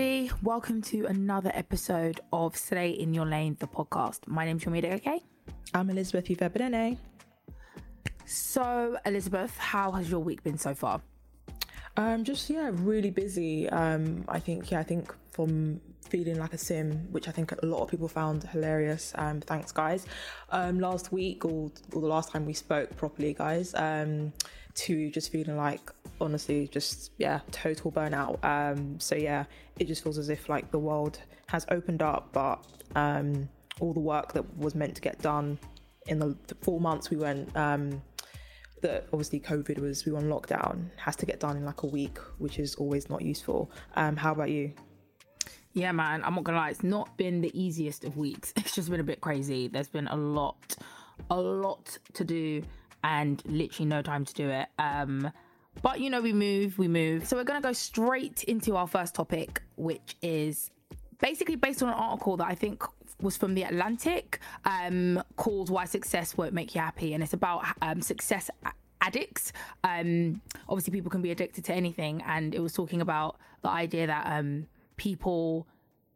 everybody, welcome to another episode of Slay in Your Lane, the podcast. My name's Yomi Adegoke? I'm Elizabeth Uviebinené. So, Elizabeth, how has your week been so far? Um, just yeah, really busy. Um, I think yeah, I think from feeling like a sim, which I think a lot of people found hilarious. Um, thanks guys. Um, last week or, or the last time we spoke properly, guys. Um, to just feeling like honestly, just yeah, total burnout. Um, so yeah, it just feels as if like the world has opened up, but um, all the work that was meant to get done in the, four months we went um that obviously COVID was we were on lockdown has to get done in like a week, which is always not useful. Um, how about you? Yeah, man, I'm not gonna lie, it's not been the easiest of weeks. It's just been a bit crazy. There's been a lot, a lot to do, and literally no time to do it. Um, but you know, we move, we move. So we're gonna go straight into our first topic, which is basically based on an article that I think was from the Atlantic, um, called "Why Success Won't Make You Happy," and it's about um, success addicts. Um, obviously, people can be addicted to anything, and it was talking about the idea that um, people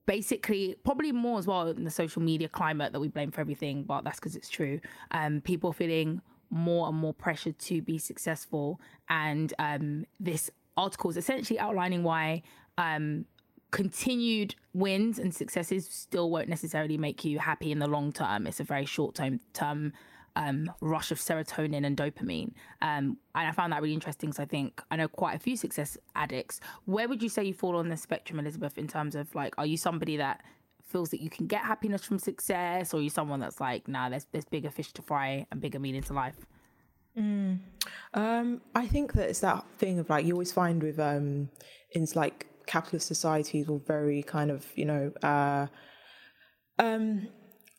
basically probably more as well in the social media climate that we blame for everything but that's because it's true um people feeling more and more pressured to be successful and um this article is essentially outlining why um continued wins and successes still won't necessarily make you happy in the long term it's a very short term term um, rush of serotonin and dopamine. Um, and I found that really interesting because I think I know quite a few success addicts. Where would you say you fall on the spectrum, Elizabeth, in terms of like, are you somebody that feels that you can get happiness from success, or you're you someone that's like, nah, there's there's bigger fish to fry and bigger meaning to life? Um, I think that it's that thing of like you always find with um, in like capitalist societies or very kind of you know uh, um,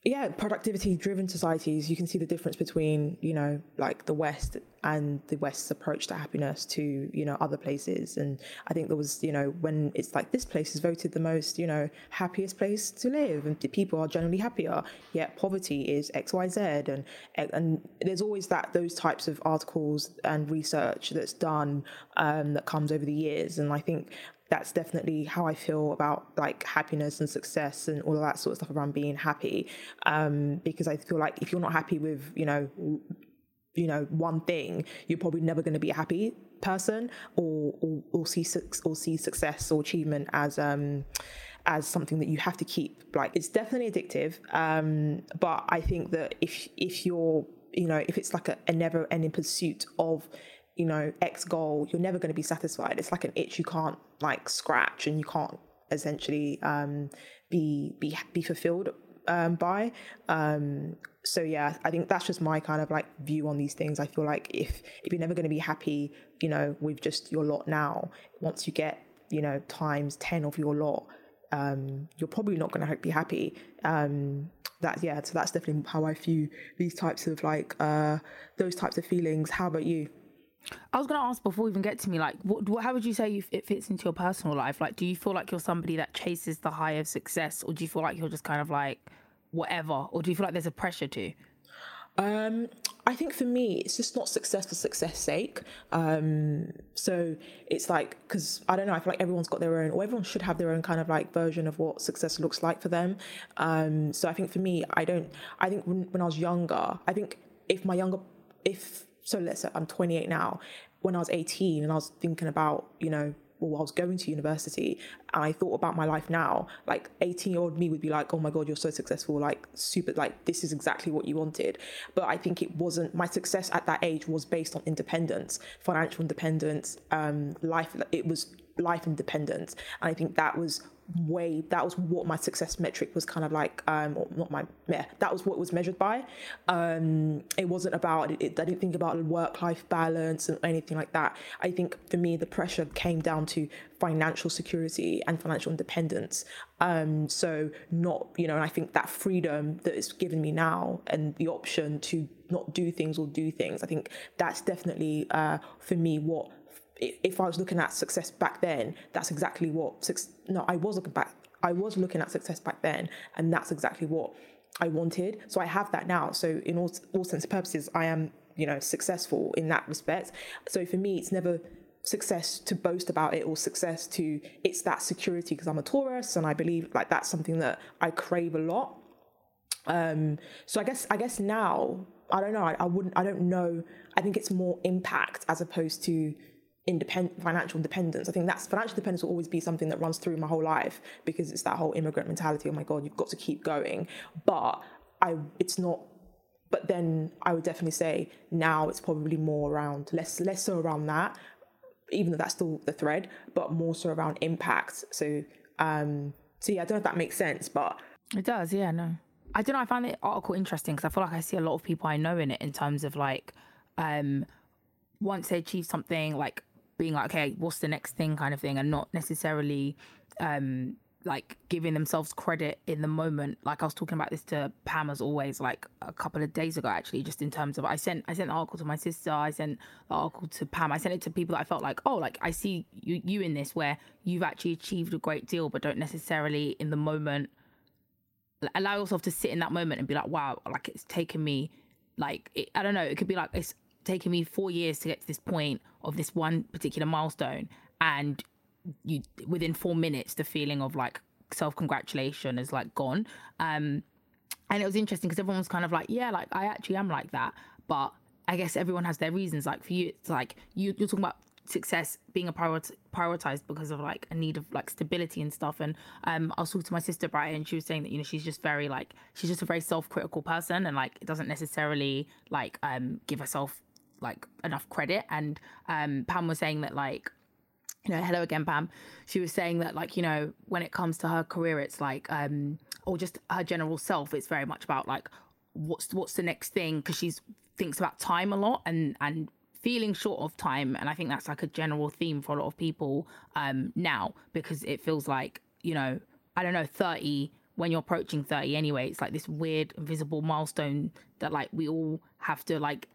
yeah productivity driven societies you can see the difference between you know like the west and the west's approach to happiness to you know other places. And i think there was you know when it's like this place is voted the most you know happiest place to live and people are generally happier yet poverty is xyz and and there's always that those types of articles and research that's done um, that comes over the years. And i think that's definitely how I feel about like happiness and success and all of that sort of stuff around being happy. Um, because I feel like if you're not happy with, you know, you know, one thing, you're probably never going to be a happy person or, or, or see, or see success or achievement as, um, as something that you have to keep. Like it's definitely addictive. Um, but I think that if, if you're, you know, if it's like a, a never ending pursuit of, you know, X goal, you're never going to be satisfied. It's like an itch you can't like scratch and you can't essentially um, be be be fulfilled um, by. Um, so yeah, I think that's just my kind of like view on these things. I feel like if if you're never going to be happy, you know, with just your lot now, once you get you know times ten of your lot, um, you're probably not going to be happy. Um, that yeah, so that's definitely how I view these types of like uh, those types of feelings. How about you? I was going to ask before we even get to me, like, what, what, how would you say you, it fits into your personal life? Like, do you feel like you're somebody that chases the high of success, or do you feel like you're just kind of like whatever, or do you feel like there's a pressure to? Um, I think for me, it's just not success for success sake. Um, so it's like, because I don't know, I feel like everyone's got their own, or everyone should have their own kind of like version of what success looks like for them. Um, so I think for me, I don't, I think when, when I was younger, I think if my younger, if, so let's say I'm 28 now, when I was 18 and I was thinking about, you know, well, I was going to university and I thought about my life now, like 18 year old me would be like, oh my God, you're so successful, like super, like this is exactly what you wanted. But I think it wasn't, my success at that age was based on independence, financial independence, um, life. It was life independence. And I think that was way that was what my success metric was kind of like um not my yeah that was what it was measured by. Um it wasn't about it, i didn't think about work life balance and anything like that. I think for me the pressure came down to financial security and financial independence. Um so not you know and i think that freedom that it's given me now and the option to not do things or do things i think that's definitely uh for me what if I was looking at success back then, that's exactly what. No, I was looking back. I was looking at success back then, and that's exactly what I wanted. So I have that now. So in all all sense and purposes, I am you know successful in that respect. So for me, it's never success to boast about it or success to it's that security because I'm a Taurus and I believe like that's something that I crave a lot. Um, so I guess I guess now I don't know. I, I wouldn't. I don't know. I think it's more impact as opposed to independent financial independence. I think that's financial independence will always be something that runs through my whole life because it's that whole immigrant mentality. Oh my god, you've got to keep going. But I, it's not. But then I would definitely say now it's probably more around less less so around that, even though that's still the thread, but more so around impact. So um, so yeah, I don't know if that makes sense, but it does. Yeah, no, I don't know. I find the article interesting because I feel like I see a lot of people I know in it in terms of like um once they achieve something like being like, okay, what's the next thing kind of thing, and not necessarily um, like giving themselves credit in the moment. Like I was talking about this to Pam as always, like a couple of days ago, actually, just in terms of I sent I sent the article to my sister, I sent the article to Pam, I sent it to people that I felt like, oh, like I see you you in this where you've actually achieved a great deal, but don't necessarily in the moment allow yourself to sit in that moment and be like, wow, like it's taken me like it, I don't know, it could be like it's taken me four years to get to this point of this one particular milestone and you within four minutes the feeling of like self congratulation is like gone. Um and it was interesting because everyone was kind of like yeah like i actually am like that. But i guess everyone has their reasons. Like for you it's like you, you're talking about success being a priority prioritized because of like a need of like stability and stuff. And um i was talking to my sister it and she was saying that you know she's just very like she's just a very self-critical person and like it doesn't necessarily like um give herself like enough credit. And um, Pam was saying that like you know, hello again, Pam. She was saying that, like, you know, when it comes to her career, it's like, um, or just her general self, it's very much about like, what's what's the next thing? Because she's thinks about time a lot and and feeling short of time, and I think that's like a general theme for a lot of people um, now because it feels like, you know, I don't know, thirty when you're approaching 30 anyway it's like this weird invisible milestone that like we all have to like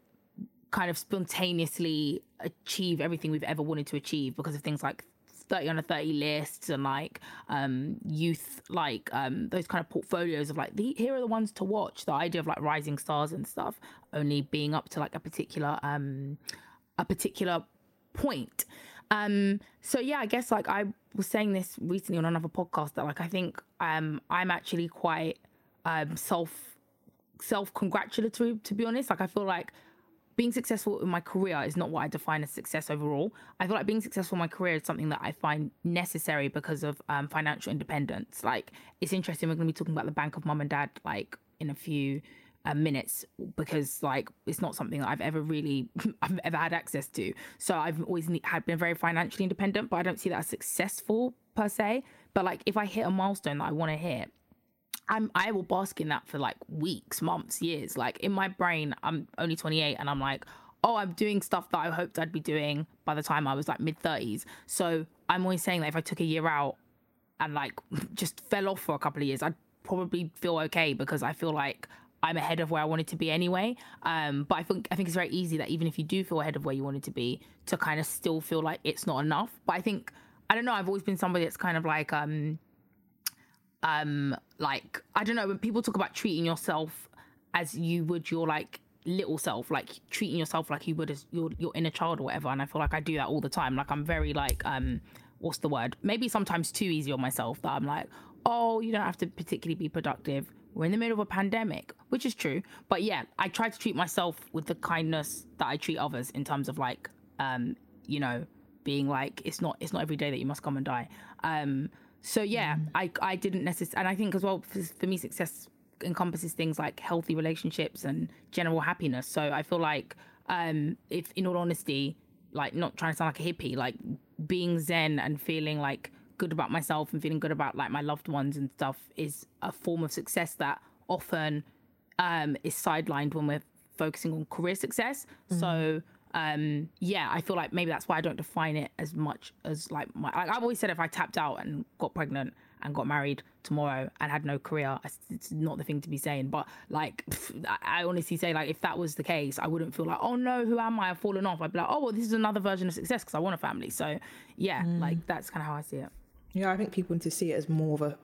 kind of spontaneously achieve everything we've ever wanted to achieve because of things like 30 on a 30 lists and like um youth like um those kind of portfolios of like the here are the ones to watch. The idea of like rising stars and stuff only being up to like a particular um a particular point. Um so yeah i guess like i was saying this recently on another podcast that like i think um i'm actually quite um self self congratulatory to be honest. Like i feel like being successful in my career is not what I define as success overall. I feel like being successful in my career is something that I find necessary because of um, financial independence. Like, it's interesting. We're going to be talking about the bank of mum and dad, like, in a few uh, minutes because like it's not something that I've ever really I've ever had access to. So I've always had been very financially independent, but I don't see that as successful per se. But like if I hit a milestone that I want to hit, I'm I will bask in that for like weeks, months, years. Like in my brain, I'm only 28 and I'm like, oh, I'm doing stuff that I hoped I'd be doing by the time I was like mid 30s. So I'm always saying that if I took a year out and like just fell off for a couple of years, I'd probably feel okay because I feel like I'm ahead of where I wanted to be anyway. Um, but I think I think it's very easy that even if you do feel ahead of where you wanted to be, to kind of still feel like it's not enough. But I think I don't know. I've always been somebody that's kind of like um, um like i don't know when people talk about treating yourself as you would your like little self like treating yourself like you would as your your inner child or whatever and i feel like i do that all the time. Like i'm very like um what's the word? Maybe sometimes too easy on myself that i'm like oh you don't have to particularly be productive. We're in the middle of a pandemic which is true. But yeah i try to treat myself with the kindness that i treat others in terms of like um you know being like it's not it's not every day that you must come and die. Um so yeah, mm. I I didn't necessarily, and I think as well for, for me, success encompasses things like healthy relationships and general happiness. So I feel like, um, if in all honesty, like not trying to sound like a hippie, like being zen and feeling like good about myself and feeling good about like my loved ones and stuff is a form of success that often um, is sidelined when we're focusing on career success. Mm. So um, yeah, I feel like maybe that's why I don't define it as much as like my. Like I've always said, if I tapped out and got pregnant and got married tomorrow and had no career, it's not the thing to be saying. But like, I honestly say, like, if that was the case, I wouldn't feel like, oh no, who am I? I've fallen off. I'd be like, oh well, this is another version of success because I want a family. So yeah, mm. like that's kind of how I see it. Yeah, I think people need to see it as more of a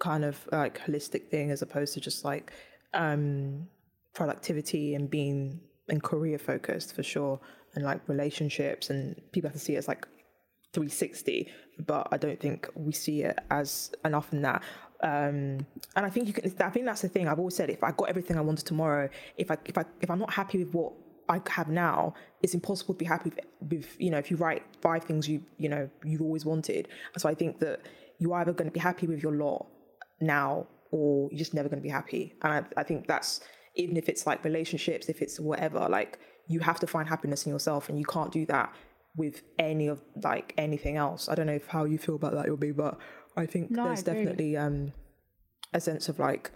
kind of like holistic thing as opposed to just like um productivity and being and career focused for sure and like relationships and people have to see it as like 360 but i don't think we see it as enough in that um, and i think you can i think that's the thing i've always said if i got everything i wanted tomorrow if i if i if i'm not happy with what I have now, it's impossible to be happy with, you know, if you write five things you, you know, you've always wanted. So I think that you're either going to be happy with your lot now or you're just never going to be happy. And I, I think that's, even if it's like relationships, if it's whatever, like you have to find happiness in yourself and you can't do that with any of like anything else. I don't know if how you feel about that, will be, but I think no, there's I definitely um a sense of like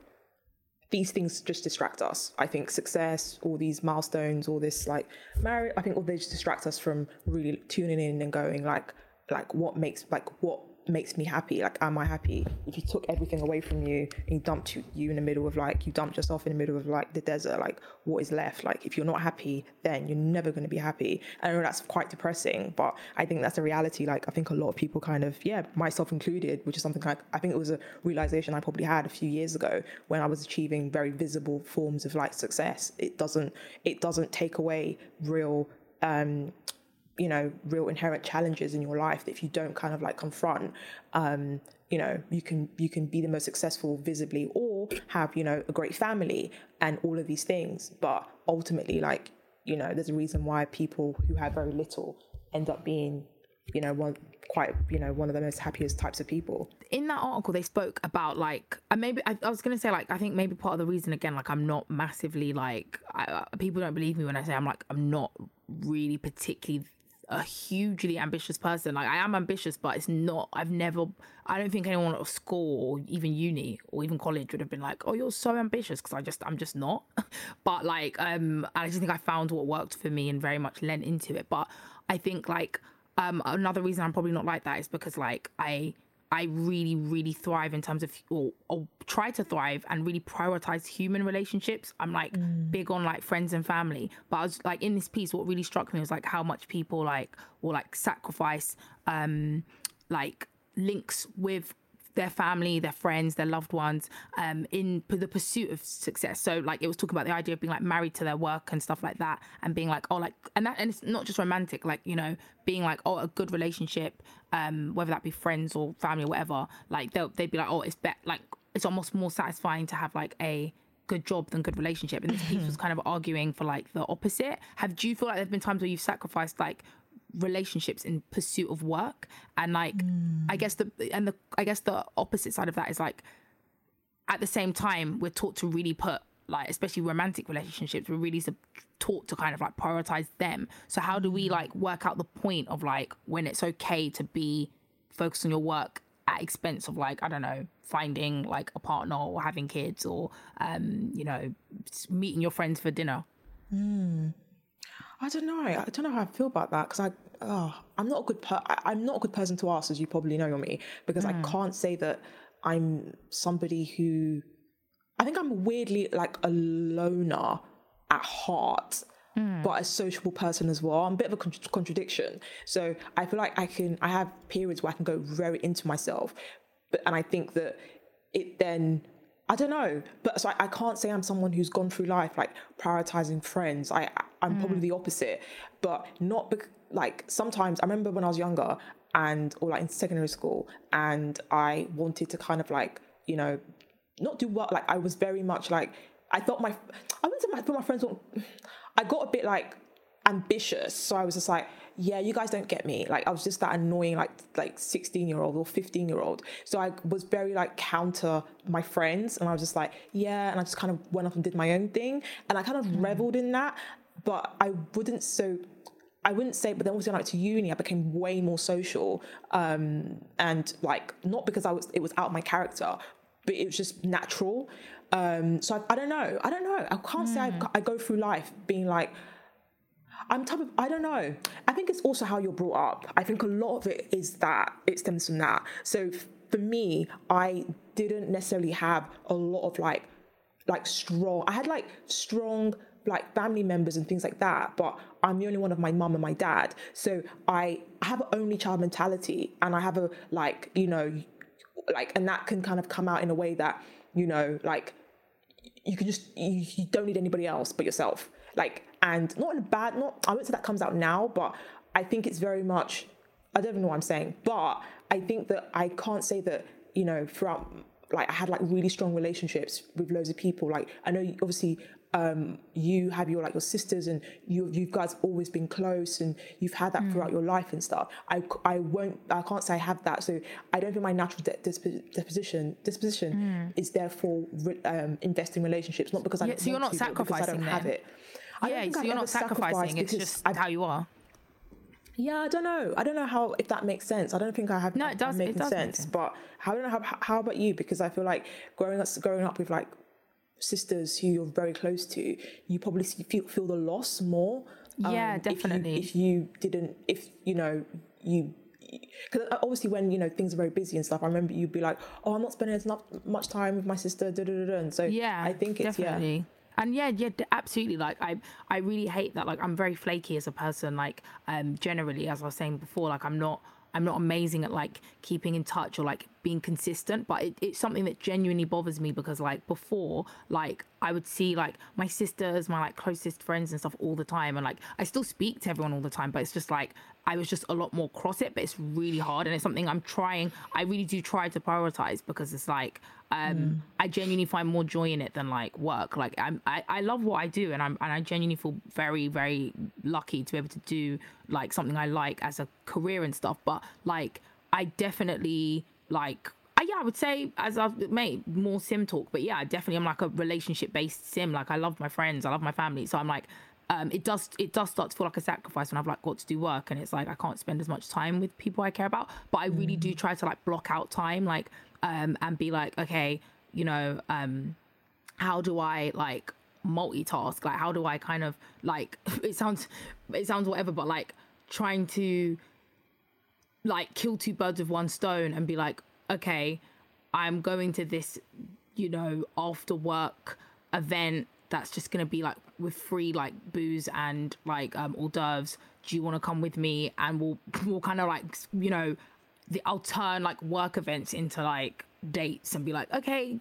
these things just distract us. I think success, all these milestones, all this like marriage, I think all they just distract us from really tuning in and going like like what makes like what makes me happy. Like, am I happy? If you took everything away from you and you dumped you in the middle of like, you dumped yourself in the middle of like the desert, like, what is left? Like, if you're not happy, then you're never going to be happy. I know that's quite depressing, but I think that's a reality. Like, I think a lot of people kind of, yeah, myself included, which is something like, I think it was a realization I probably had a few years ago when I was achieving very visible forms of like success. It doesn't, it doesn't take away real, um, you know real inherent challenges in your life that if you don't kind of like confront um you know you can you can be the most successful visibly or have you know a great family and all of these things. But ultimately like you know there's a reason why people who have very little end up being you know one quite you know one of the most happiest types of people. In that article they spoke about like and maybe I, I, was gonna say like i think maybe part of the reason again like i'm not massively like I, people don't believe me when i say i'm like i'm not really particularly a hugely ambitious person. Like I am ambitious, but it's not. I've never. I don't think anyone at school or even uni or even college would have been like, "Oh, you're so ambitious," because I just I'm just not. but like, um, I just think I found what worked for me and very much lent into it. But I think like um another reason I'm probably not like that is because like I I really, really thrive in terms of, or, or, try to thrive and really prioritize human relationships. I'm like mm. big on like friends and family. But I was like in this piece, what really struck me was like how much people like will like sacrifice um like links with their family, their friends, their loved ones, um, in the pursuit of success. So like it was talking about the idea of being like married to their work and stuff like that, and being like, oh, like, and that, and it's not just romantic, like you know, being like, oh, a good relationship, um, whether that be friends or family or whatever, like they'll they'd be like, oh, it's bet like it's almost more satisfying to have like a good job than good relationship. And this piece was kind of arguing for like the opposite. Have do you feel like there've been times where you've sacrificed like relationships in pursuit of work and like mm. i guess the and the i guess the opposite side of that is like at the same time we're taught to really put like especially romantic relationships we're really sub- taught to kind of like prioritize them so how do we mm. like work out the point of like when it's okay to be focused on your work at expense of like i don't know finding like a partner or having kids or um you know meeting your friends for dinner mm. I don't know. I don't know how I feel about that because I, oh, I'm not a good per- I, am not a good person to ask, as you probably know me, because mm. I can't say that I'm somebody who. I think I'm weirdly like a loner at heart, mm. but a sociable person as well. I'm a bit of a con- contradiction. So I feel like I can. I have periods where I can go very into myself, but and I think that it then I don't know, but so I, I, can't say I'm someone who's gone through life like prioritizing friends. I I'm mm. probably the opposite, but not bec- like sometimes. I remember when I was younger and or like in secondary school, and I wanted to kind of like you know not do what like I was very much like I thought my I went to my, my friends. I got a bit like ambitious, so I was just like yeah, you guys don't get me. Like I was just that annoying, like like 16 year old or 15 year old. So I was very like counter my friends, and I was just like, yeah, and I just kind of went off and did my own thing, and I kind of mm. reveled in that. But I wouldn't so. I wouldn't say, but then also like to uni, I became way more social, um, and like not because I was it was out of my character, but it was just natural. Um, so I, I don't know. I don't know. I can't say I, I go through life being like. I'm type of I don't know. I think it's also how you're brought up. I think a lot of it is that it stems from that. So for me, I didn't necessarily have a lot of like like strong. I had like strong like family members and things like that, but I'm the only one of my mum and my dad. So I have an only child mentality and I have a like, you know, like and that can kind of come out in a way that, you know, like you can just you, you don't need anybody else but yourself. Like and not in a bad not I wouldn't say that comes out now, but I think it's very much I don't even know what I'm saying, but I think that I can't say that, you know, throughout like I had like really strong relationships with loads of people. Like I know obviously um you have your like your sisters and you you guys always been close and you've had that throughout your life and stuff. I I won't I can't say I have that. So I don't think my natural de- disp- disposition disposition is therefore re- um investing relationships not because I Yeah, so you're not but I don't sacrificing have it. I don't yeah, so I've you're not sacrificing. It's just I've how you are. yeah, I don't know. I don't know how if that makes sense. I don't think I have. No, it does- it does make sense, sense. but how I don't know how, how about you? Because I feel like growing up, growing up with like sisters who you're very close to, you probably feel feel the loss more. Yeah, if you- definitely. If you, didn't, if you know you. Because obviously, when you know things are very busy and stuff, I remember you'd be like, "Oh, I'm not spending as much time with my sister." Da, da, da. And so, yeah I think it's yeah. and yeah yeah absolutely like i i really hate that like i'm very flaky as a person like um generally as i was saying before like i'm not i'm not amazing at like keeping in touch or like being consistent but it, it's something that genuinely bothers me because like before like i would see like my sisters my like closest friends and stuff all the time and like i still speak to everyone all the time but it's just like i was just a lot more cross it but it's really hard and it's something i'm trying i really do try to prioritize because it's like um i genuinely find more joy in it than like work like I'm, I, I love what i do and i'm and i genuinely feel very very lucky to be able to do like something i like as a career and stuff but like i definitely like I, yeah, I would say as I've made more sim talk, but yeah, definitely I'm like a relationship based sim. Like I love my friends, I love my family, so I'm like, um, it does it does start to feel like a sacrifice when I've like got to do work, and it's like I can't spend as much time with people I care about. But I really do try to like block out time, like um, and be like, okay, you know, um, how do I like multitask? Like how do I kind of like it sounds it sounds whatever, but like trying to like kill two birds with one stone and be like, okay, I'm going to this, you know, after work event that's just gonna be like with free like booze and like um hors d'oeuvres. Do you want to come with me? And we'll we'll kind of like you know, the I'll turn like work events into like dates and be like, okay,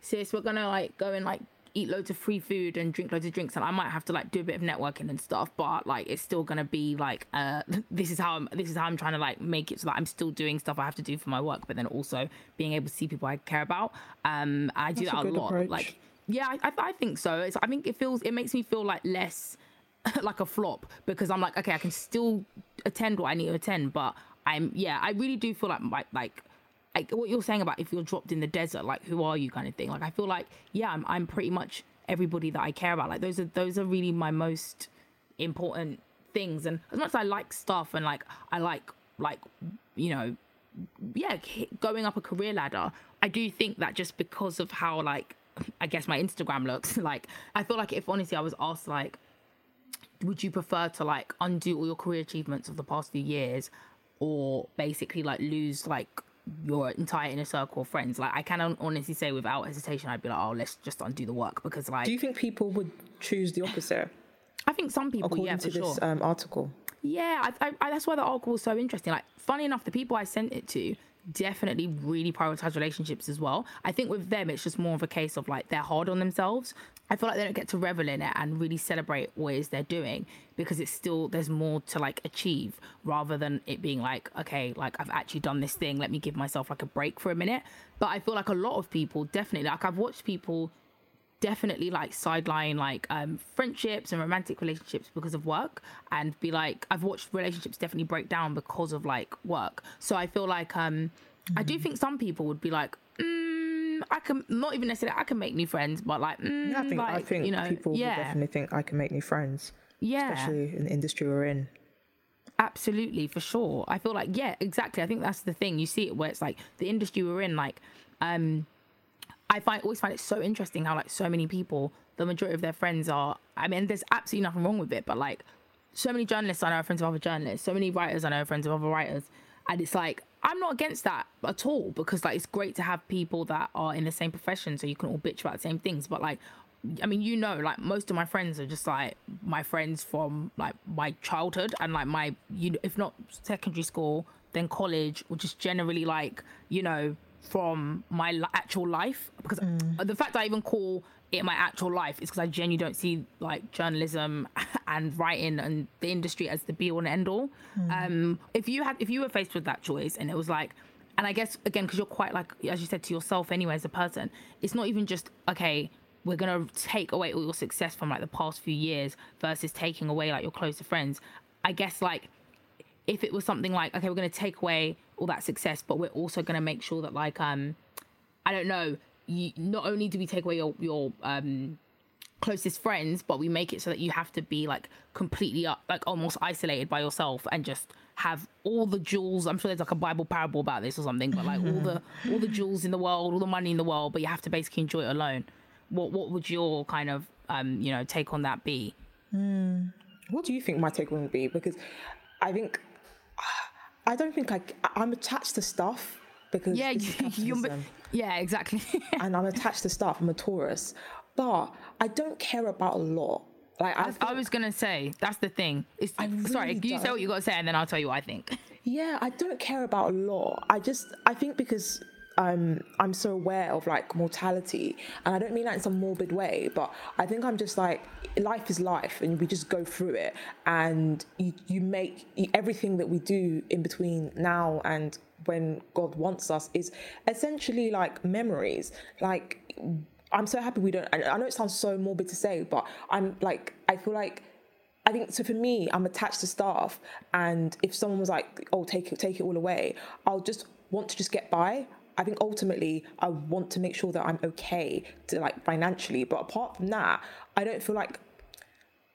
sis, we're gonna like go and like eat loads of free food and drink loads of drinks and I might have to like do a bit of networking and stuff but like it's still gonna be like uh this is how I'm this is how I'm trying to like make it so that I'm still doing stuff I have to do for my work but then also being able to see people I care about um I do That's a that a good lot approach. like yeah I, I, I think so it's, I think it feels it makes me feel like less like a flop because I'm like okay I can still attend what I need to attend but I'm yeah I really do feel like like like like what you're saying about if you're dropped in the desert, like who are you kind of thing. Like I feel like yeah, I'm I'm pretty much everybody that I care about. Like those are those are really my most important things. And as much as I like stuff and like I like like you know yeah going up a career ladder, I do think that just because of how like I guess my Instagram looks like I feel like if honestly I was asked like would you prefer to like undo all your career achievements of the past few years or basically like lose like your entire inner circle of friends like i can honestly say without hesitation i'd be like oh let's just undo the work because like Do you think people would choose the opposite i think some people according yeah to this sure um, article? yeah, I, I, I, that's why the article was so interesting. Like, funny enough, the people I sent it to definitely really prioritize relationships as well. I think with them, it's just more of a case of like they're hard on themselves. I feel like they don't get to revel in it and really celebrate what it is they're doing because it's still there's more to like achieve rather than it being like okay, like I've actually done this thing. Let me give myself like a break for a minute. But I feel like a lot of people definitely like I've watched people definitely like sideline like um friendships and romantic relationships because of work and be like I've watched relationships definitely break down because of like work. So I feel like um I do think some people would be like mm, I can not even necessarily I can make new friends but like mm, Yeah, I think I think you know people yeah definitely think I can make new friends, yeah especially in the industry we're in. absolutely for sure. I feel like yeah, exactly. I think that's the thing. You see it where it's like the industry we're in, like um I find always find it so interesting how like so many people, the majority of their friends are. I mean, there's absolutely nothing wrong with it, but like so many journalists I know are friends of other journalists, so many writers I know are friends of other writers, and it's like I'm not against that at all because like it's great to have people that are in the same profession so you can all bitch about the same things, but like. I mean, you know, like most of my friends are just like my friends from like my childhood and like my, you know, if not secondary school, then college, which is generally like, you know, from my actual life because mm. the fact I even call it my actual life is because I genuinely don't see like journalism and writing and the industry as the be all and end all. Um, if you had, if you were faced with that choice and it was like, and I guess again because you're quite like as you said to yourself anyway as a person, it's not even just okay. We're gonna take away all your success from like the past few years versus taking away like your closer friends. I guess like if it was something like okay we're going to take away all that success but we're also going to make sure that like um i don't know you not only do we take away your your um closest friends but we make it so that you have to be like completely up like almost isolated by yourself and just have all the jewels. I'm sure there's like a bible parable about this or something but like all the all the jewels in the world all the money in the world but you have to basically enjoy it alone. What what would your kind of um you know take on that be? What do you think my take would be? Because I think I don't think I I'm attached to stuff because yeah you, yeah exactly and I'm attached to stuff. I'm a Taurus, but I don't care about a lot. Like I, I, I was gonna say that's the thing. It's I sorry, really you say don't. what you gotta say, and then I'll tell you what I think. Yeah, I don't care about a lot. I just I think because um I'm so aware of like mortality and I don't mean that in some morbid way, but I think I'm just like life is life and we just go through it and you, you make everything that we do in between now and when God wants us is essentially like memories. Like I'm so happy we don't I I know it sounds so morbid to say, but I'm like I feel like I think so for me, I'm attached to staff, and if someone was like, "Oh, take it, take it all away," I'll just want to just get by. I think ultimately, I want to make sure that I'm okay to like financially. But apart from that, I don't feel like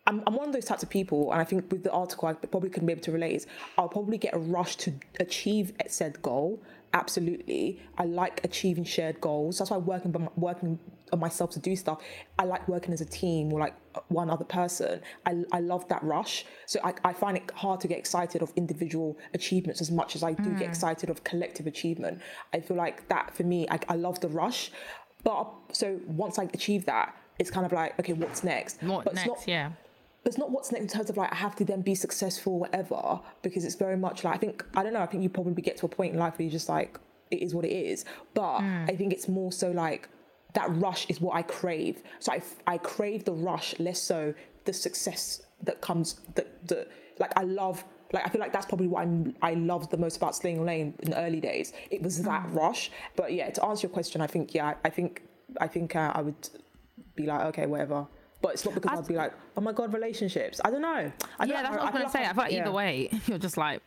I'm, I'm one of those types of people, and I think with the article, I probably couldn't be able to relate. Is I'll probably get a rush to achieve said goal. Absolutely, I like achieving shared goals. That's why working by my, working myself to do stuff. I like working as a team or like one other person. I, I love that rush. So I, I find it hard to get excited of individual achievements as much as I do get mm. excited of collective achievement. I feel like that for me, I, I love the rush. But so once I achieve that, it's kind of like okay, what's next? What but next? It's not, yeah. but it's not what's next in terms of like I have to then be successful, whatever, because it's very much like I think I don't know. I think you probably get to a point in life where you're just like it is what it is. But mm. I think it's more so like that rush is what I crave. So I I crave the rush less so the success that comes that the like I love. Like I feel like that's probably what I'm, I loved the most about Sling Lane in the early days. It was that rush. But yeah, to answer your question, I think yeah, I think I think uh, I would be like okay, whatever. But it's not because I- I'd be like, oh my god, relationships. I don't know. I yeah, know. that's what I was gonna say. I feel like yeah. either way, you're just like,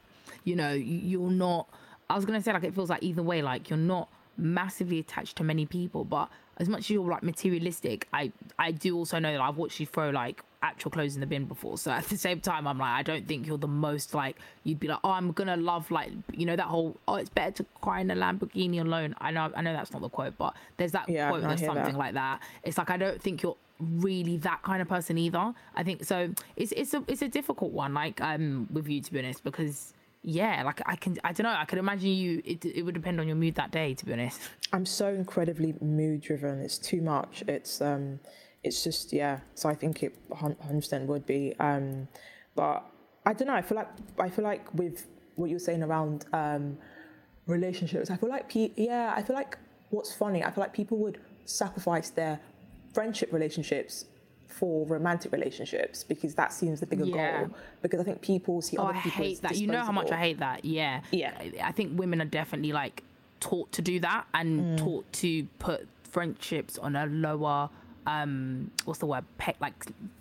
you know, you're not. I was gonna say like it feels like either way, like you're not massively attached to many people, but as much as you're like materialistic, I I do also know that I've watched you throw like actual clothes in the bin before. So at the same time, I'm like, I don't think you're the most like you'd be like, oh, I'm gonna love like you know that whole oh, it's better to cry in a Lamborghini alone. I know I know that's not the quote, but there's that Yeah, quote that's something that. like that. It's like I don't think you're really that kind of person either. I think so. It's it's a it's a difficult one, like um with you to be honest, because yeah, like I can I don't know. I could imagine you. It it would depend on your mood that day, to be honest. I'm so incredibly mood driven. It's too much. It's um, it's just yeah. So I think it 100 percent would be. Um, but I don't know. I feel like I feel like with what you're saying around um, relationships, I feel like pe- yeah. I feel like what's funny. I feel like people would sacrifice their friendship relationships for romantic relationships because that seems the bigger Yeah. goal. Because I think people see Oh, other I people as hate that. You know how much I hate that. Yeah. Yeah. I- I think women are definitely like taught to do that and taught to put friendships on a lower um what's the word peck like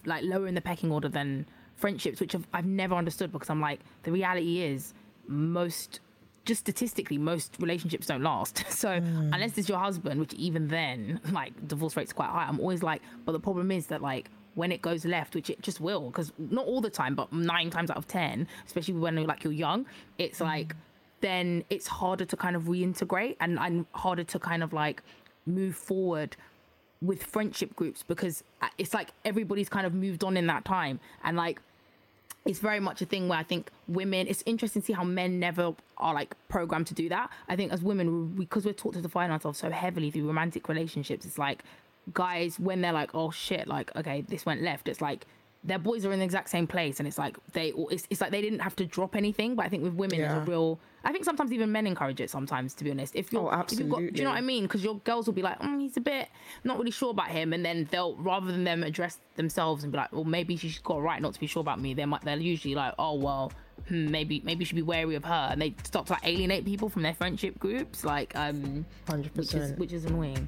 like lower in the pecking order than friendships which I've, I've never understood because i'm like the reality is most just statistically most relationships don't last. So unless it's your husband which even then like divorce rates quite high i'm always like but the problem is that like when it goes left, which it just will, because not all the time, but nine times out of ten, especially when like you're young, it's mm-hmm. like then it's harder to kind of reintegrate and, and harder to kind of like move forward with friendship groups because uh, it's like everybody's kind of moved on in that time. And like it's very much a thing where I think women. It's interesting to see how men never are like programmed to do that. I think as women, because we're taught to define ourselves so heavily through romantic relationships, it's like guys when they're like, oh shit, like okay, this went left. It's like their boys are in the exact same place, and it's like they, it's, it's like they didn't have to drop anything. But I think with women, yeah. there's a real. I think sometimes even men encourage it. Sometimes, to be honest, if you're, oh, if you've got, do you know what I mean? Because your girls will be like, mm, he's a bit not really sure about him, and then they'll rather than them address themselves and be like, well, maybe she's got a right not to be sure about me. They might, they're usually like, oh well, hmm, maybe maybe should be wary of her, and they start to like alienate people from their friendship groups, like um, hundred percent, which is annoying.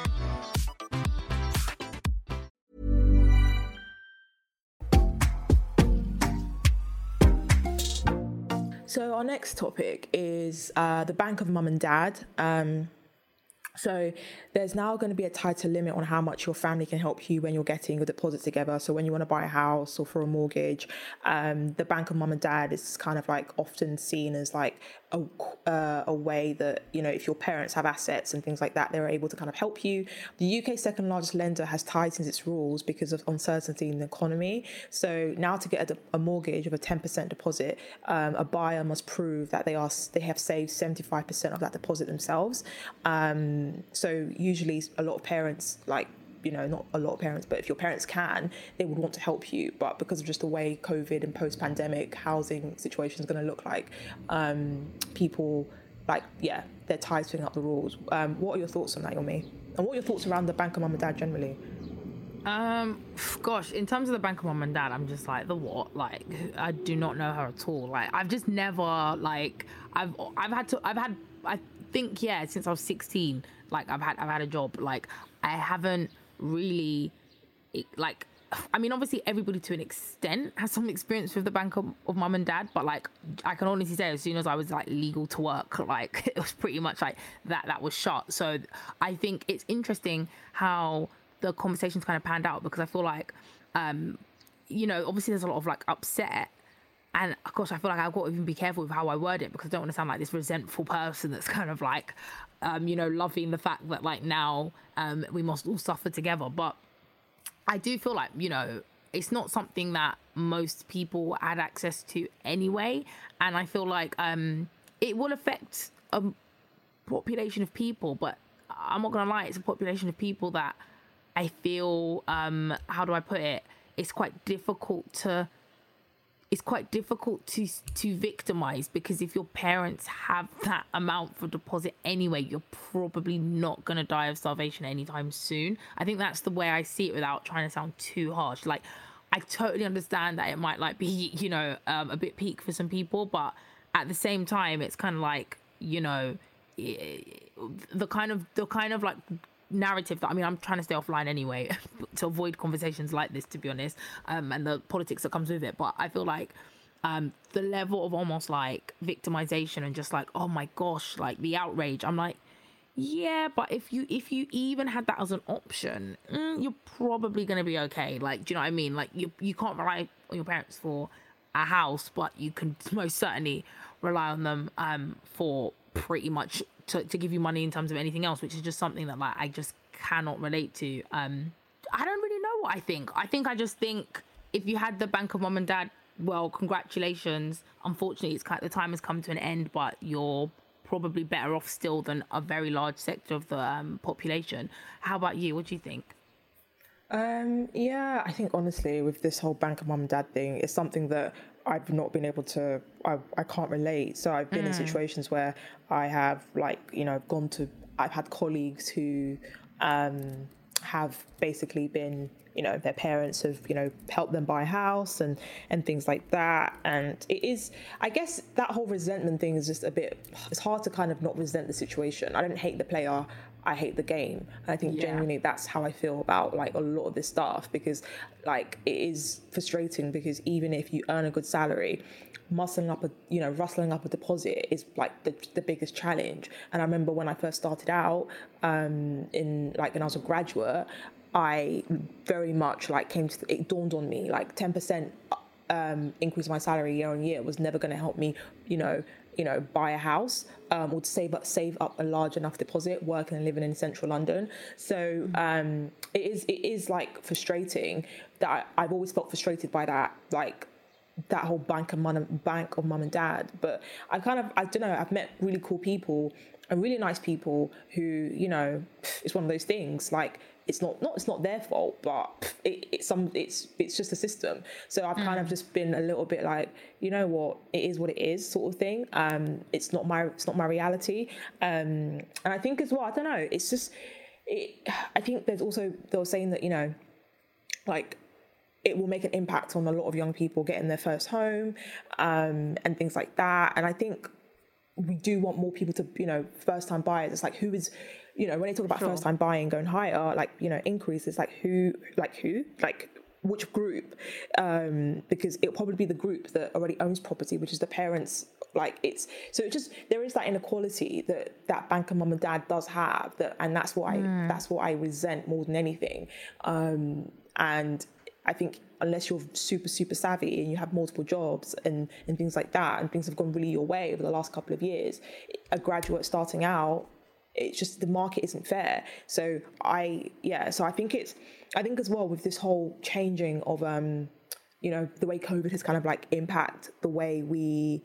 So our next topic is uh, the Bank of Mum and Dad. Um, so there's now going to be a tighter limit on how much your family can help you when you're getting your deposit together. So when you want to buy a house or for a mortgage, um, the bank of mum and dad is kind of like often seen as like a, uh, a way that you know if your parents have assets and things like that, they're able to kind of help you. The UK's second largest lender has tightened its rules because of uncertainty in the economy. So now to get a, a mortgage of a 10% deposit, um, a buyer must prove that they are they have saved 75% of that deposit themselves. Um, so usually a lot of parents like you know not a lot of parents but if your parents can they would want to help you but because of just the way covid and post-pandemic housing situation is going to look like um, people like yeah they're tightening up the rules um, what are your thoughts on that Yomi? and what are your thoughts around the bank of mum and dad generally um, gosh, in terms of the bank of mum and dad, I'm just like the what? Like, I do not know her at all. Like, I've just never like I've I've had to I've had I think yeah since I was 16 like I've had I've had a job. Like I haven't really like I mean, obviously, everybody to an extent has some experience with the bank of, of mum and dad, but like, I can honestly say, as soon as I was like legal to work, like it was pretty much like that. That was shut. So I think it's interesting how the conversations kind of panned out because I feel like, um, you know, obviously there's a lot of like upset and of course, I feel like I've got to even be careful with how I word it because I don't want to sound like this resentful person that's kind of like, um, you know, loving the fact that like now um, we must all suffer together. But I do feel like, you know, it's not something that most people had access to anyway. And I feel like um, it will affect a population of people, but I'm not going to lie, it's a population of people that I feel, um, how do I put it? It's quite difficult to it's quite difficult to to victimize because if your parents have that amount for deposit anyway, you're probably not gonna die of starvation anytime soon. I think that's the way I see it without trying to sound too harsh. Like I totally understand that it might like be you know um, a bit peak for some people, but at the same time, it's kind of like you know the kind of the kind of like narrative that I mean I'm trying to stay offline anyway to avoid conversations like this to be honest um, and the politics that comes with it. But I feel like um, the level of almost like victimization and just like oh my gosh like the outrage I'm like yeah but if you if you even had that as an option mm, you're probably to be okay. Like do you know what I mean? Like you you can't rely on your parents for a house but you can most certainly rely on them um, for pretty much to, to give you money in terms of anything else, which is just something that like I just cannot relate to. Um, I don't really know what I think. I think I just think if you had the bank of mom and dad, well, congratulations. Unfortunately, it's the time has come to an end, but you're probably better off still than a very large sector of the um, population. How about you? What do you think? Um, yeah, I think honestly, with this whole bank of mom and dad thing, it's something that I've not been able to, I, I can't relate. So I've been mm. in situations where I have, like, you know, gone to, I've had colleagues who um, have basically been you know their parents have you know helped them buy a house and and things like that and it is i guess that whole resentment thing is just a bit it's hard to kind of not resent the situation i don't hate the player I hate the game. And I think yeah. genuinely that's how I feel about like a lot of this stuff because like it is frustrating because even if you earn a good salary, muscling up a you know rustling up a deposit is like the, the biggest challenge. And I remember when I first started out um, in like when I was a graduate, I very much like came to it dawned on me like ten percent um, increase my salary year on year was never going to help me, you know, you know, buy a house um, or to save up save up a large enough deposit working and living in central London. So um, it is it is like frustrating that I, have always felt frustrated by that like that whole bank of mom bank of mum and dad. But I kind of I don't know I've met really cool people and really nice people who you know it's one of those things like it's not not it's not their fault, but it, it's some it's it's just a system. So I've mm. kind of mm. just been a little bit like, you know what, it is what it is, sort of thing. Um, it's not my it's not my reality. Um, and I think as well, I don't know, it's just it. I think there's also they were saying that you know, like it will make an impact on a lot of young people getting their first home um, and things like that. And I think we do want more people to, you know, first time buyers. It's like who is you know, when they talk about sure. first time buying going higher, like, you know, increases, like who, like who, like which group? Um, because it'll probably be the group that already owns property, which is the parents. Like it's so it just there is that inequality that that banker mum and dad does have that, and that's what mm. I that's what I resent more than anything. Um, and I think unless you're super super savvy and you have multiple jobs and and things like that, and things have gone really your way over the last couple of years, a graduate starting out it's just the market isn't fair. So I yeah, so I think it's I think as well with this whole changing of um you know the way COVID has kind of like impact the way we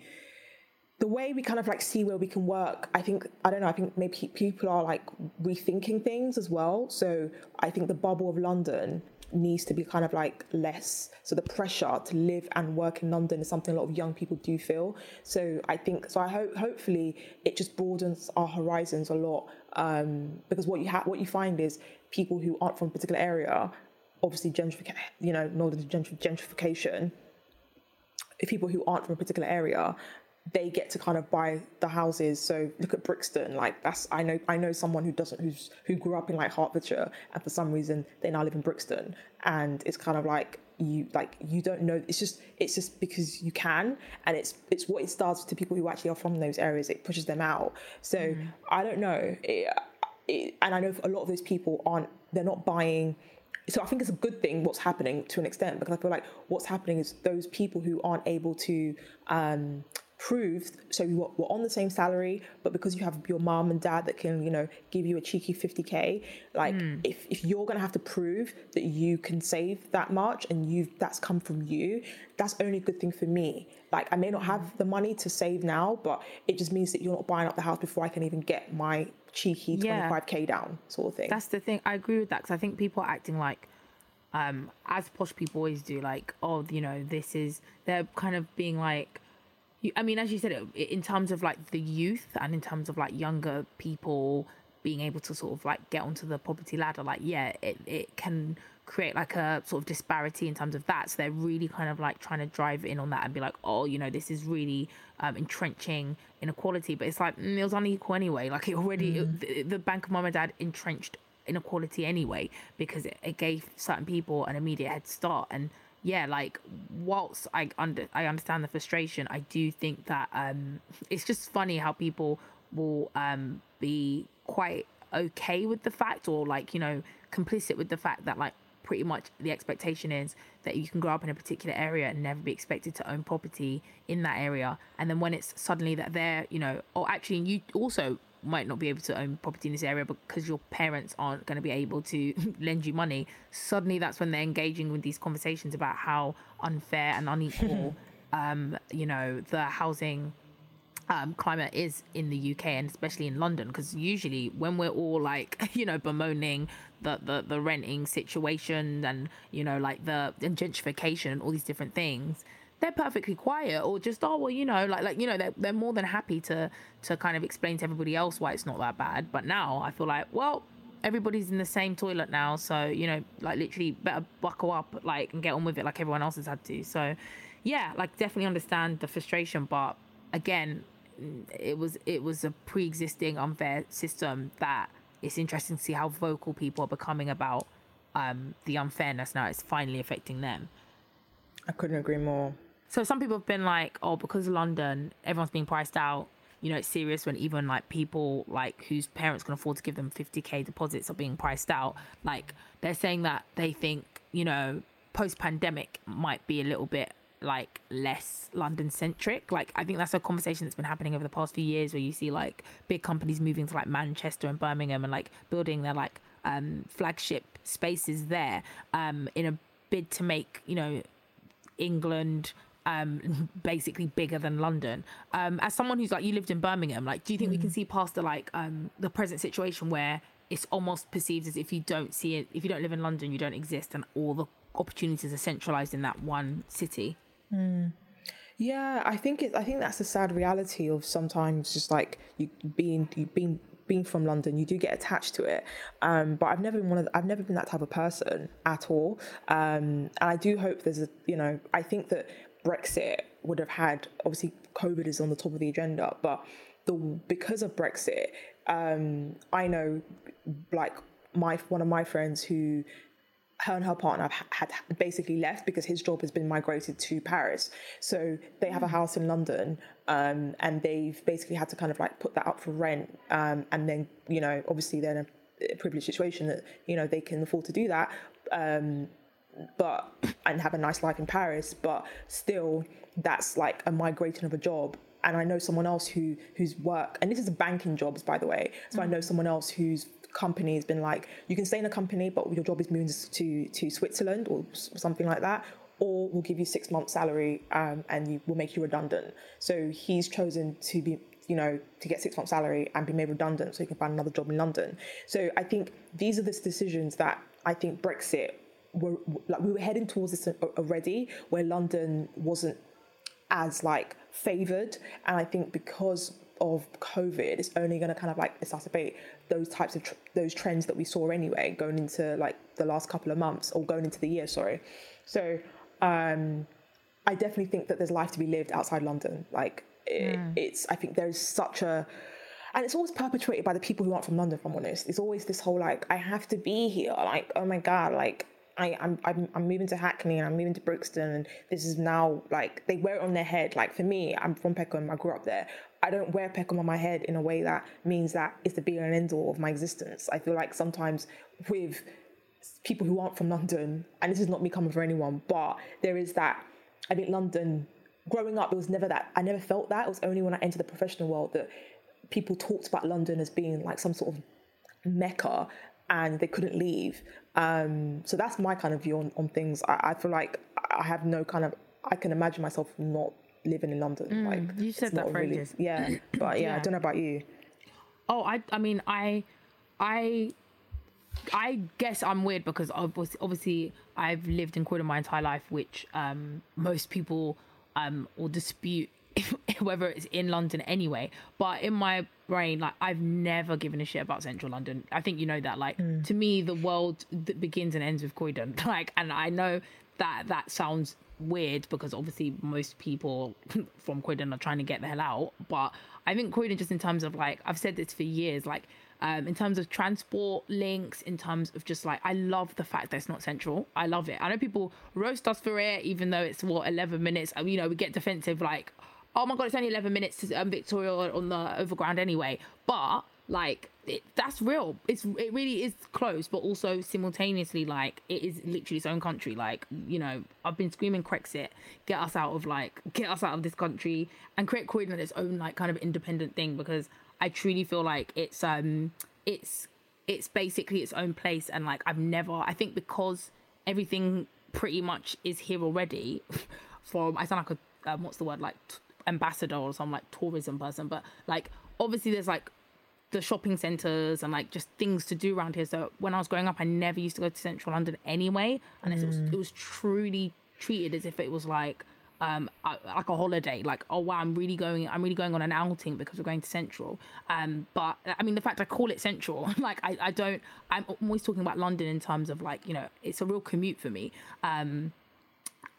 the way we kind of like see where we can work. I think I don't know. I think maybe people are like rethinking things as well. So I think the bubble of London needs to be kind of like less. So the pressure to live and work in London is something a lot of young people do feel. So I think so. I hope hopefully it just broadens our horizons a lot um, because what you have what you find is people who aren't from a particular area, obviously gentrification, you know, northern gentrification. If people who aren't from a particular area they get to kind of buy the houses. So look at Brixton, like that's I know I know someone who doesn't who's who grew up in like Hertfordshire and for some reason they now live in Brixton, and it's kind of like you like you don't know. It's just it's just because you can, and it's it's what it does to people who actually are from those areas. It pushes them out. So mm. I don't know, it, it, and I know a lot of those people aren't. They're not buying so I think it's a good thing what's happening to an extent because I feel like what's happening is those people who aren't able to um, proved so you were, were on the same salary but because you have your mom and dad that can you know give you a cheeky 50k like mm. if, if you're going to have to prove that you can save that much and you that's come from you that's only a good thing for me. Like i may not have the money to save now but it just means that you're not buying up the house before i can even get my cheeky 25k down sort of thing. That's the thing i agree with that because i think people are acting like um as posh people always do like oh you know this is they're kind of being like I mean, as you said, in terms of like the youth and in terms of like younger people being able to sort of like get onto the property ladder, like yeah, it it can create like a sort of disparity in terms of that. So they're really kind of like trying to drive in on that and be like, oh, you know, this is really um, entrenching inequality. But it's like mm, it was unequal anyway. Like it already, mm. it, the, the Bank of Mom and Dad entrenched inequality anyway because it, it gave certain people an immediate head start and yeah, like whilst I under I understand the frustration, I do think that um it's just funny how people will um be quite okay with the fact or like, you know, complicit with the fact that like pretty much the expectation is that you can grow up in a particular area and never be expected to own property in that area. And then when it's suddenly that they're you know or actually you also might not be able to own property in this area because your parents aren't going to be able to lend you money. Suddenly that's when they're engaging with these conversations about how unfair and unequal um, you know the housing um, climate is in the UK and especially in London. Because usually when we're all like you know bemoaning the, the the renting situation and you know like the gentrification and all these different things they're perfectly quiet or just oh well you know like like you know they're, they're more than happy to to kind of explain to everybody else why it's not that bad. But now I feel like well everybody's in the same toilet now. So you know like literally better buckle up like and get on with it like everyone else has had to. So yeah like definitely understand the frustration. But again it was it was a pre-existing unfair system that it's interesting to see how vocal people are becoming about um, the unfairness now it's finally affecting them. I couldn't agree more. So some people have been like oh because of london everyone's being priced out you know it's serious when even like people like whose parents can afford to give them 50k deposits are being priced out like they're saying that they think you know post pandemic might be a little bit like less London centric. Like I think that's a conversation that's been happening over the past few years where you see like big companies moving to like Manchester and Birmingham and like building their like um flagship spaces there um in a bid to make, you know, England um basically bigger than London. Um as someone who's like you lived in Birmingham, like do you think we can see past the like um the present situation where it's almost perceived as if you don't see it if you don't live in London you don't exist and all the opportunities are centralized in that one city? Yeah, I think it. I think that's the sad reality of sometimes just like you being you being being from London, you do get attached to it. Um, but I've never been one of. I've never been that type of person at all. Um, and I do hope there's a. You know, I think that Brexit would have had obviously COVID is on the top of the agenda, but the because of Brexit, um, I know like my one of my friends who her and her partner had basically left because his job has been migrated to Paris. So they have a house in London, um, and they've basically had to kind of like put that up for rent, um, and then you know obviously they're in a privileged situation that you know they can afford to do that, um, but and have a nice life in Paris, but still that's like a migrating of a job. And I know someone else who whose work, and this is banking jobs by the way. So I know someone else whose company has been like, you can stay in a company, but your job is moving to to Switzerland or something like that, or we'll give you six months salary um, and you, we'll make you redundant. So he's chosen to be, you know, to get six months salary and be made redundant so he can find another job in London. So I think these are the decisions that I think Brexit were like we were heading towards this already, where London wasn't as like favored and i think because of covid it's only going to kind of like exacerbate those types of tr- those trends that we saw anyway going into like the last couple of months or going into the year sorry so um i definitely think that there's life to be lived outside london like it, it's i think there's such a and it's always perpetuated by the people who aren't from London. If I'm honest, it's always this whole like I have to be here. Like oh my god, like I I'm I'm, I'm moving to Hackney and I'm moving to Brixton and this is now like they wear it on their head. Like for me, I'm from Peckham. I grew up there. I don't wear Peckham on my head in a way that means that it's the be and end all of my existence. I feel like sometimes with people who aren't from London, and this is not me coming for anyone, but there is that. I think London, growing up, it was never that. I never felt that. It was only when I entered the professional world that people talked about London as being like some sort of mecca, and they couldn't leave. Um, so that's my kind of view on, on things. I, I feel like I have no kind of. I can imagine myself not living in London. like you said that for really, ages. yeah. But yeah, I don't know about you. Oh, I I mean I I I guess I'm weird because obviously, obviously I've lived in Croydon my entire life, which um most people um will dispute whether it's in London anyway. But in my brain, like I've never given a shit about Central London. I think you know that. Like to me, the world that begins and ends with Croydon. Like, and I know that that sounds weird because obviously most people from Croydon are trying to get the hell out. But I think Croydon, just in terms of like, I've said this for years, like um, in terms of transport links, in terms of just like, I love the fact that it's not central. I love it. I know people roast us for it, even though it's what 11 minutes. You know, we get defensive like, oh my god, it's only 11 minutes to um, Victoria on the overground anyway. But like, it, that's real. It's it really is close, but also simultaneously like it is literally its own country. Like you know, I've been screaming Brexit, get us out of like get us out of this country and create Croydon its own like kind of independent thing because I truly feel like it's um it's it's basically its own place and like I've never I think because everything pretty much is here already from I sound like a um, what's the word like t- ambassador or some like tourism person but like obviously there's like the shopping centres and like just things to do around here. So when I was growing up, I never used to go to central London anyway, and mm. it was it was truly treated as if it was like um like a holiday like oh wow i'm really going i'm really going on an outing because we're going to central um but i mean the fact i call it central like i i don't i'm always talking about london in terms of like you know it's a real commute for me um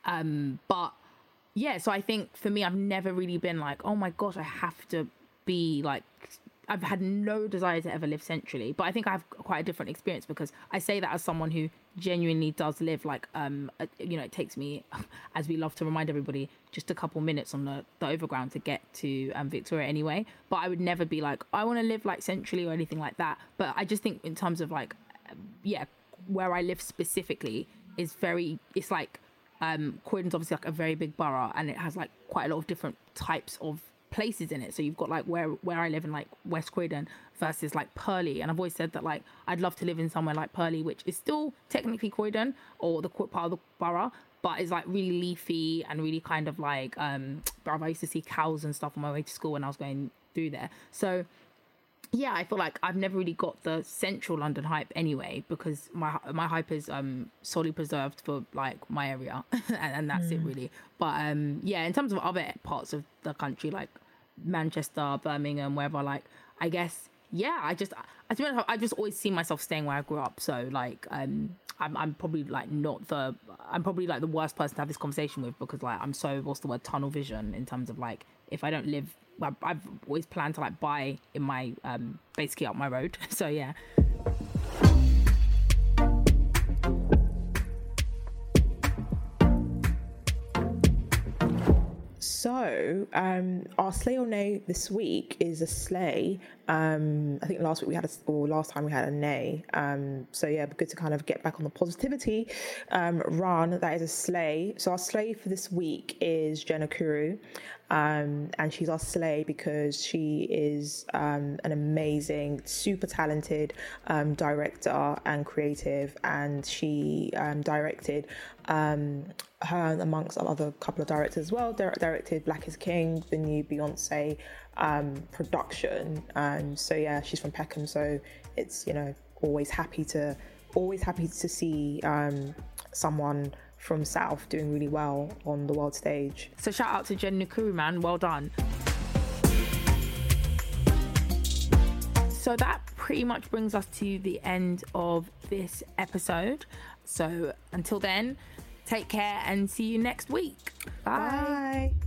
um but yeah so i think for me i've never really been like oh my gosh i have to be like I've had no desire to ever live centrally, but I think I have quite a different experience because I say that as someone who genuinely does live like um you know it takes me as we love to remind everybody just a couple minutes on the, the overground to get to um, Victoria anyway. But I would never be like I want to live like centrally or anything like that. But I just think in terms of like yeah where I live specifically is very it's like um Croydon's obviously like a very big borough and it has like quite a lot of different types of places in it. So you've got like where where I live in like West Croydon versus like Purley, and I've always said that like I'd love to live in somewhere like Purley, which is still technically Croydon or the part of the borough, but it's like really leafy and really kind of like um. I used to see cows and stuff on my way to school when I was going through there. So yeah, I feel like I've never really got the central London hype anyway because my my hype is um solely preserved for like my area and, and, that's mm. it really. But um yeah, in terms of other parts of the country like Manchester, Birmingham, wherever, like I guess yeah, I just I, I, I just always see myself staying where I grew up. So like um I'm I'm probably like not the I'm probably like the worst person to have this conversation with because like I'm so what's the word tunnel vision in terms of like if I don't live I've always planned to like buy in my um basically up my road. So yeah. So, um, our slay or nay this week is a slay. Um, I think last week we had a, or last time we had a nay. Um, so yeah, good to kind of get back on the positivity um, run. That is a slay. So our slay for this week is Jenn Nkiru. Um, and she's our slay because she is um, an amazing, super talented um, director and creative, and she um, directed um, her amongst other couple of directors as well. directed Black is King, the new Beyonce um, production, and so yeah, she's from Peckham, so it's you know always happy to always happy to see someone from South doing really well on the world stage. So shout out to Jenn Nkiru, man. Well done. So that pretty much brings us to the end of this episode. So until then, take care and see you next week. Bye. Bye.